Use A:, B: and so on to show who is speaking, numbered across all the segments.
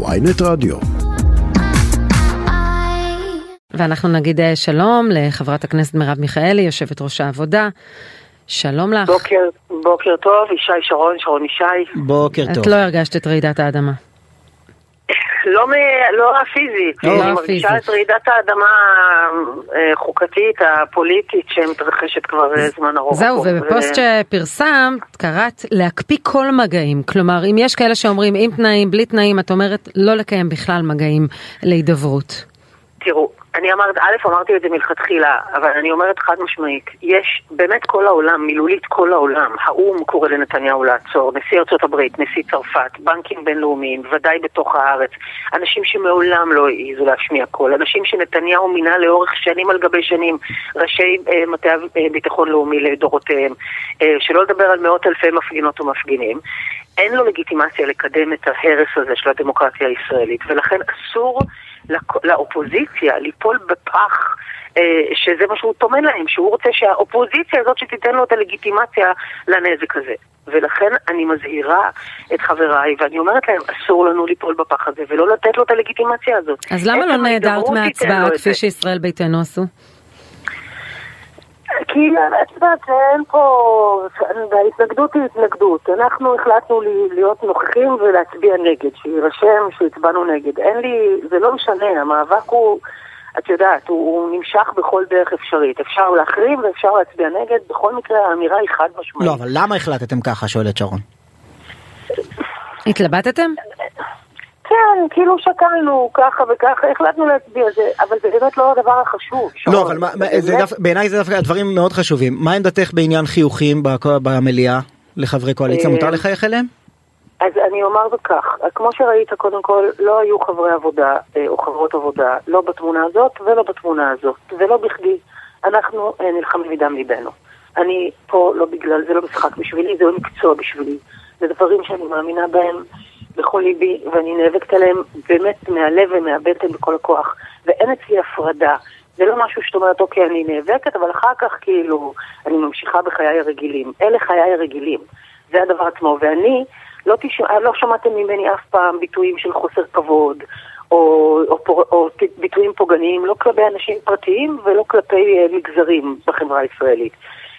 A: ויינט רדיו.
B: ואנחנו נגיד אה, שלום לחברת הכנסת מרב מיכאלי, יושבת ראש העבודה. שלום לך.
C: בוקר, בוקר טוב, ישי שרון, שרון ישי.
D: בוקר טוב.
B: את לא הרגשת את רעידת האדמה.
C: לא, מ... לא הפיזית,
B: לא
C: אני
B: הפיזית.
C: מרגישה את רעידת האדמה החוקתית, הפוליטית, שמתרחשת כבר אה, זמן ארוך.
B: זהו. ובפוסט
C: ו-
B: שפרסמת, קראת להקפיא כל מגעים. כלומר, אם יש כאלה שאומרים עם תנאים, בלי תנאים, את אומרת לא לקיים בכלל מגעים להידברות.
C: תראו, אני אמרת, א', אמרתי את זה מלכתחילה, אבל אני אומרת חד משמעית, יש באמת כל העולם, מילולית כל העולם, האו"ם קורא לנתניהו לעצור, נשיא ארצות הברית, נשיא צרפת, בנקים בינלאומיים, ודאי בתוך הארץ, אנשים שמעולם לא העזו להשמיע קול, אנשים שנתניהו מינה לאורך שנים על גבי שנים, ראשי אה, מטה אה, ביטחון לאומי לדורותיהם, אה, שלא לדבר על מאות אלפי מפגינות ומפגינים. אין לו לגיטימציה לקדם את ההרס הזה של הדמוקרטיה הישראלית, ולכן אסור לאופוזיציה ליפול בפח אה, שזה מה שהוא טומן להם, שהוא רוצה שהאופוזיציה הזאת שתיתן לו את הלגיטימציה לנזק הזה. ולכן אני מזהירה את חבריי, ואני אומרת להם, אסור לנו ליפול בפח הזה, ולא לתת לו את הלגיטימציה הזאת.
B: אז למה לא נעדרת מההצבעה כפי. שישראל ביתנו עשו?
C: כי את יודעת, אין פה, ההתנגדות היא התנגדות. אנחנו החלטנו לי- להיות נוכחים ולהצביע נגד, שיירשם שהצבענו נגד. אין לי, זה לא משנה, המאבק הוא, את יודעת, הוא, הוא נמשך בכל דרך אפשרית. אפשר להחרים ואפשר להצביע נגד, בכל מקרה האמירה היא חד משמעית.
D: לא, אבל למה החלטתם ככה? שואלת שרון.
B: התלבטתם?
C: כן, כאילו שקלנו ככה וככה, החלטנו להצביע זה, אבל זה באמת לא הדבר החשוב. שרון.
D: לא, אבל מה- זה בעיניי זה דווקא דברים מאוד חשובים. מה עמדתך בעניין חיוכים במליאה לחברי קואליציה?
C: אה,
D: מותר לחייך אליהם?
C: אז אני אומר זאת כך, כמו שראית, קודם כל, לא היו חברי עבודה אה, או חברות עבודה, לא בתמונה הזאת ולא בתמונה הזאת, ולא בכדי. אנחנו אה, נלחמים מדם ליבנו. אני פה לא בגלל, זה לא משחק בשבילי, זה לא מקצוע בשבילי. זה דברים שאני מאמינה בהם בכל ליבי, ואני נאבקת עליהם באמת מהלב ומהבטן בכל הכוח. ואין אצלי הפרדה. זה לא משהו שאת אומרת, אוקיי, אני נאבקת, אבל אחר כך כאילו, אני ממשיכה בחיי הרגילים. אלה חיי הרגילים. זה הדבר עצמו. ואני, לא, תשמע, לא שמעתם ממני אף פעם ביטויים של חוסר כבוד, או, או, או ת- ביטויים פוגעניים, לא כלפי אנשים פרטיים ולא כלפי אה, מגזרים בחברה הישראלית.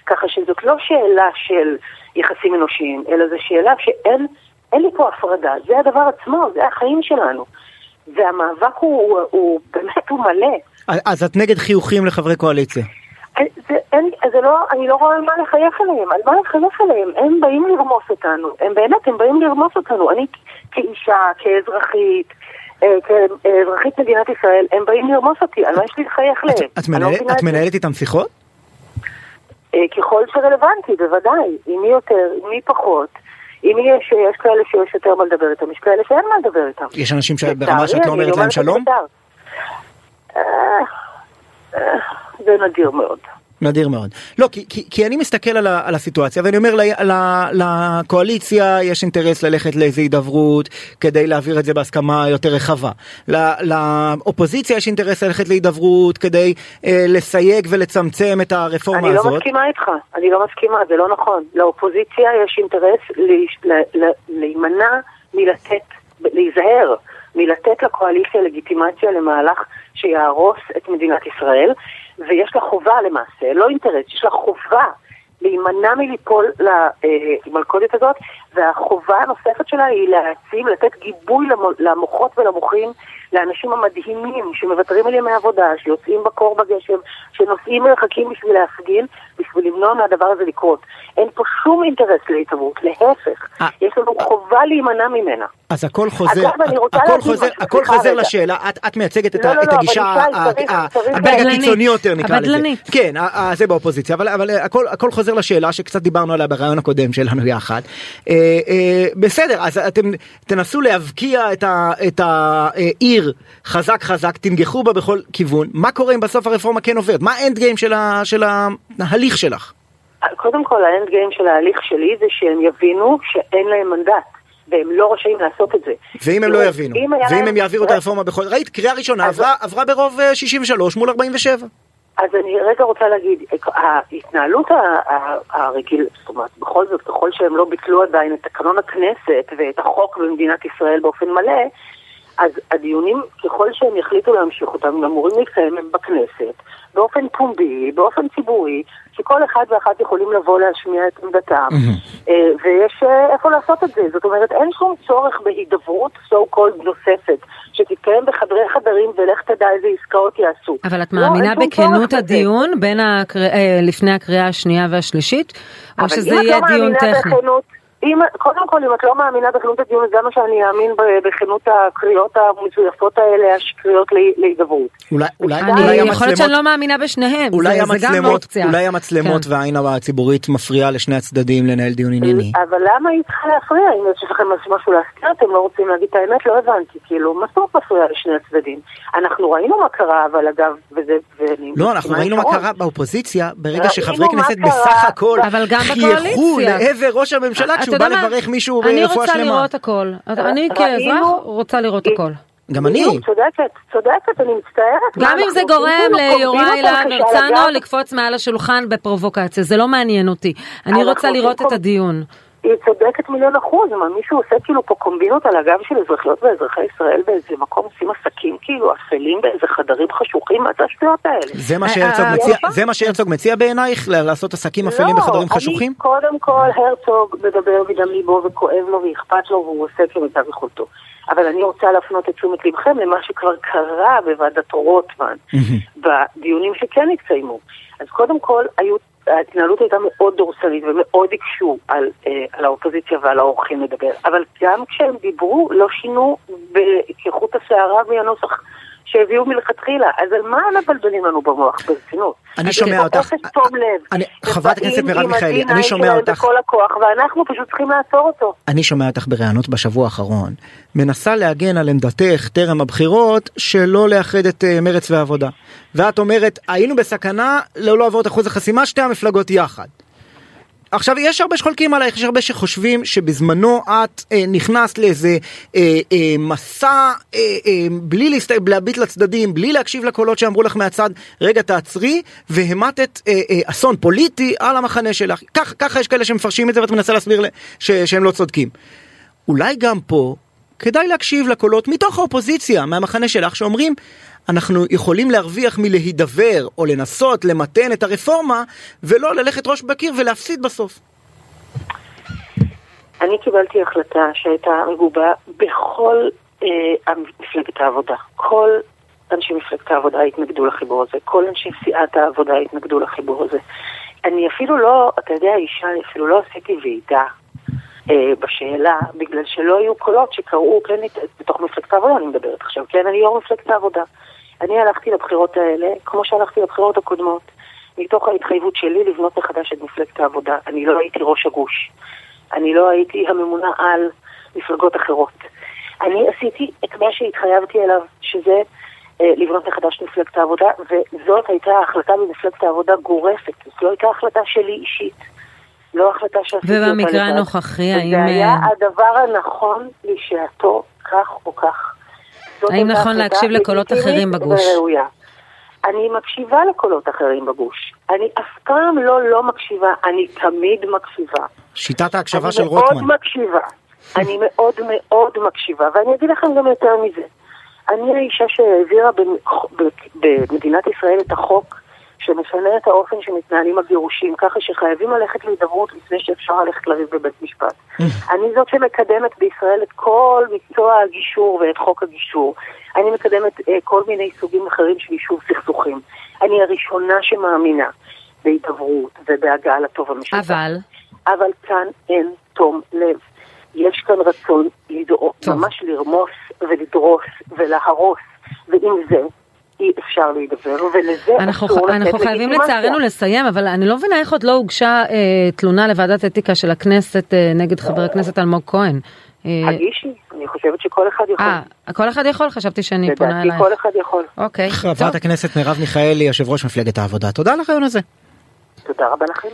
C: ככה שזאת לא שאלה של יחסים אנושיים, אלא זו שאלה שאין אין לי פה הפרדה, זה הדבר עצמו, זה החיים שלנו. והמאבק הוא, הוא, הוא באמת, הוא מלא.
D: אז את נגד חיוכים לחברי קואליציה.
C: זה, אין, זה לא, אני לא רואה על מה לחייך עליהם, על מה לחייך עליהם, הם באים לרמוס אותנו, הם באמת, הם באים לרמוס אותנו, אני כאישה, כאזרחית, אה, כאזרחית מדינת ישראל, הם באים לרמוס אותי, על מה יש לי לחייך להם?
D: את
C: לא
D: מנהל- את. מנהלת איתם שיחות?
C: אה, ככל שרלוונטי, בוודאי, עם מי יותר, עם מי פחות. מי יש, יש כאלה שיש יותר מה לדבר איתם, יש כאלה שאין מה לדבר איתם.
D: יש אנשים שברמה שאת לא אומרת להם שלום?
C: אה, אה, זה נדיר מאוד.
D: נדיר מאוד. לא, כי, כי, כי אני מסתכל על, ה, על הסיטואציה ואני אומר ל, ל, לקואליציה יש אינטרס ללכת לאיזה הידברות כדי להעביר את זה בהסכמה יותר רחבה. ל, לאופוזיציה יש אינטרס ללכת להידברות כדי אה, לסייג ולצמצם את הרפורמה
C: אני לא
D: הזאת.
C: מסכימה איתך, אני לא מסכימה, זה לא נכון. לאופוזיציה יש אינטרס להימנע מלתת, להיזהר, מלתת לקואליציה לגיטימציה למהלך שיהרוס את מדינת ישראל, ויש לה חובה למעשה, לא אינטרס, יש לה חובה להימנע מליפול למלכודת הזאת, והחובה הנוספת שלה היא להעצים, לתת גיבוי למו- למוחות ולמוחים, לאנשים המדהימים שמוותרים על ימי עבודה, שיוצאים בקור בגשם, שנוסעים מרחקים בשביל להפגין, בשביל למנוע מהדבר הזה לקרות. אין פה שום אינטרס להתערבות, להפך.
D: אה,
C: יש לנו חובה להימנע ממנה.
D: אז הכל חוזר, הכל חוזר, הכל חוזר. לשאלה, את, מייצגת את,
C: לא, לא,
D: את
C: לא,
D: הגישה. הקיצוני יותר נקרא לזה. כן, זה באופוזיציה, אבל, אבל הכל, חוזר לשאלה שקצת דיברנו עליה ברעיון הקודם שלנו יחד. אה, אה, בסדר, אז אתם תנסו להבקיע את, העיר חזק חזק, תנגחו בה בכל כיוון. מה קורה אם בסוף הרפורמה כן עוברת? מה האנד גיים של ההליך שלך?
C: קודם כל, האנד גיים של ההליך שלי זה שהם יבינו שאין להם מנדט, והם לא רשאים לעשות את זה.
D: ואם הם לא יבינו, ואם הם יעבירו את הרפורמה בכל... ראית, קריאה ראשונה עברה, ברוב אה, 63 מול 47.
C: אז אני רגע רוצה להגיד, ההתנהלות הרגיל, זאת אומרת, בכל זאת, ככל שהם לא ביטלו עדיין את תקנון הכנסת ואת החוק במדינת ישראל באופן מלא, אז הדיונים, ככל שהם יחליטו להמשיך אותם, הם אמורים להתקיים הם בכנסת, באופן פומבי, באופן ציבורי, שכל אחד ואחת יכולים לבוא להשמיע את עמדתם, אה, ויש אה, איפה לעשות את זה. זאת אומרת, אין שום צורך בהידברות so called נוספת, שתתקיים בחדרי חדרים ולך תדע איזה עסקאות יעשו.
B: אבל את
C: לא,
B: מאמינה
C: שום
B: בכנות. הדיון בין הקר... אה, לפני הקריאה השנייה והשלישית, או שזה
C: אבל אם
B: יהיה
C: את לא
B: דיון
C: מאמינה
B: טכני?
C: בכנות, אם, קודם כל, אם את לא מאמינה בכנות הדיון, זה מה שאני אאמין בכנות הקריאות המזויפות האלה, הקריאות לה- להידברות.
D: אולי, אולי,
B: אני,
D: אולי
B: יכול להיות שאני
D: המצלמות,
B: לא מאמינה בשניהם,
D: אולי
B: זה, זה גם
D: המצלמות,
B: אופציה.
D: אולי המצלמות
B: כן.
D: והעין הציבורית מפריעה לשני הצדדים לנהל דיון ענייני.
C: אבל למה היא צריכה להפריע? אם יש לכם משהו להזכיר, אתם לא רוצים להגיד את האמת? לא הבנתי. כאילו, אומרת מפריע לשני הצדדים? אנחנו ראינו מה קרה, אבל אגב, וזה... ואני
D: לא, אנחנו ראינו מה. קרה באופוזיציה ברגע
C: ראינו
D: שחברי כנסת. בסך הכל
B: אבל גם
D: חייכו. לעבר ראש הממשלה
B: אתה
D: כשהוא בא? לברך מישהו
B: אני
D: ברפואה
B: רוצה
D: שלמה.
B: לראות הכל. אני כאזרח רוצה לראות הכל.
D: גם אני.
C: צודקת, צודקת, אני מצטערת.
B: גם אם זה גורם ליוראי להב הרצנו? לקפוץ מעל השולחן בפרובוקציה, זה לא מעניין אותי. אני רוצה לראות את הדיון.
C: היא צודקת מיליון אחוז, מה מישהו עושה כאילו פה קומבינות על הגב של אזרחיות ואזרחי ישראל באיזה מקום, עושים עסקים כאילו אפלים באיזה חדרים חשוכים, מה זה השטויות האלה?
D: זה מה
B: אה,
D: שהרצוג
B: אה,
D: מציע. זה מה שהרצוג מציע בעינייך? לעשות עסקים אפלים בחדרים חשוכים?
C: אני, קודם כל, הרצוג מדבר מדם ליבו וכואב לו ואכפת לו והוא עושה כמיטב יכולתו. אבל אני רוצה להפנות את תשומת לבכם למה שכבר קרה בוועדת רוטמן, בדיונים שכן התקיימו. אז קודם כל, היו, ההתנהלות הייתה מאוד דורסנית ומאוד הקשו על, אה, על האופוזיציה ועל האורחים לדבר. אבל גם כשהם דיברו, לא שינו כחוט השערה מהנוסח שהביאו מלכתחילה. אז על מה הם מבלבלים לנו במוח ברצינות?
D: אני שומע אותך.
C: אפס תום לב.
D: אני-
C: הם
D: חברת הכנסת מרב מיכאלי,
C: ה-D9
D: אני שומע אותך.
C: בכל הכוח, ואנחנו פשוט צריכים לעצור אותו.
D: אני שומע אותך בראיונות בשבוע האחרון, מנסה להגן על עמדתך טרם הבחירות שלא לאחד את אה, מרץ והעבודה. ואת אומרת, היינו בסכנה לא לעבור את אחוז החסימה, שתי המפלגות יחד. עכשיו יש הרבה שחולקים עלייך, יש הרבה שחושבים שבזמנו את אה, נכנסת לאיזה אה, אה, מסע אה, אה, בלי להסת... להביט לצדדים, בלי להקשיב לקולות שאמרו לך מהצד, רגע תעצרי, והמטת אה, אה, אסון פוליטי על המחנה שלך. כך, ככה יש כאלה שמפרשים את זה ואת מנסה להסביר ל- ש, שהם לא צודקים. אולי גם פה כדאי להקשיב לקולות מתוך האופוזיציה, מהמחנה שלך, שאומרים אנחנו יכולים להרוויח מלהידבר או לנסות למתן את הרפורמה ולא ללכת ראש בקיר ולהפסיד בסוף.
C: אני קיבלתי החלטה שהייתה מגובה בכל אה, מפלגת העבודה. כל אנשי מפלגת העבודה התנגדו לחיבור הזה, כל אנשי סיעת העבודה התנגדו לחיבור הזה. אני אפילו לא, אתה יודע, אישה, אפילו לא עשיתי ועידה בשאלה, בגלל שלא היו קולות שקראו, כן, בתוך מפלגת העבודה אני מדברת עכשיו, כן, אני יו"ר מפלגת העבודה. אני הלכתי לבחירות האלה, כמו שהלכתי לבחירות הקודמות, מתוך ההתחייבות שלי לבנות מחדש את מפלגת העבודה. אני לא הייתי ראש הגוש. אני לא הייתי הממונה על מפלגות אחרות. אני עשיתי את מה שהתחייבתי אליו, שזה אה, לבנות מחדש מפלגת העבודה, וזאת הייתה החלטה במפלגת העבודה גורפת. זאת לא הייתה החלטה שלי אישית. לא החלטה שעשיתי אותה לבד.
B: ובמקרה הנוכחי, האם...
C: וזה היה
B: אה,
C: הדבר הנכון לשעתו, כך או כך.
B: האם נכון להקשיב לקולות אחרים בגוש?
C: וראויה. אני מקשיבה לקולות אחרים בגוש. אני אף פעם לא לא מקשיבה, אני תמיד מקשיבה.
D: שיטת ההקשבה של
C: אני
D: רוטמן.
C: מאוד מקשיבה. אני מאוד מאוד מקשיבה, ואני אגיד לכם גם יותר מזה. אני האישה שהעבירה במדינת ישראל את החוק שמשנה את האופן שמתנהלים הגירושים, ככה שחייבים ללכת להידברות לפני שאפשר ללכת לריב בבית משפט. אני זאת שמקדמת בישראל את כל מקצוע הגישור ואת חוק הגישור. אני מקדמת אה, כל מיני סוגים אחרים של יישוב סכסוכים. אני הראשונה שמאמינה בהידברות ובהגעה לטוב המשותף.
B: אבל,
C: אבל כאן אין תום לב. יש כאן רצון לדרוס. ממש לרמוס ולדרוס ולהרוס, ועם זה אי אפשר להידבר, ולזה
B: אנחנו,
C: אסור לתת
B: אנחנו חייבים
C: לגיטימציה.
B: לצערנו לסיים, אבל אני לא מבינה איך עוד לא הוגשה אה, תלונה לוועדת אתיקה של הכנסת אה, נגד חבר הכנסת אלמוג כהן. אה,
C: הגישי, אני חושבת שכל אחד יכול.
B: אה, כל אחד יכול? חשבתי שאני פונה
C: לדעתי
B: אלייך.
C: כל אחד יכול.
B: אוקיי,
D: חברת. הכנסת מרב מיכאלי, יושב ראש מפלגת העבודה, תודה על הרעיון הזה.
C: תודה רבה לכם.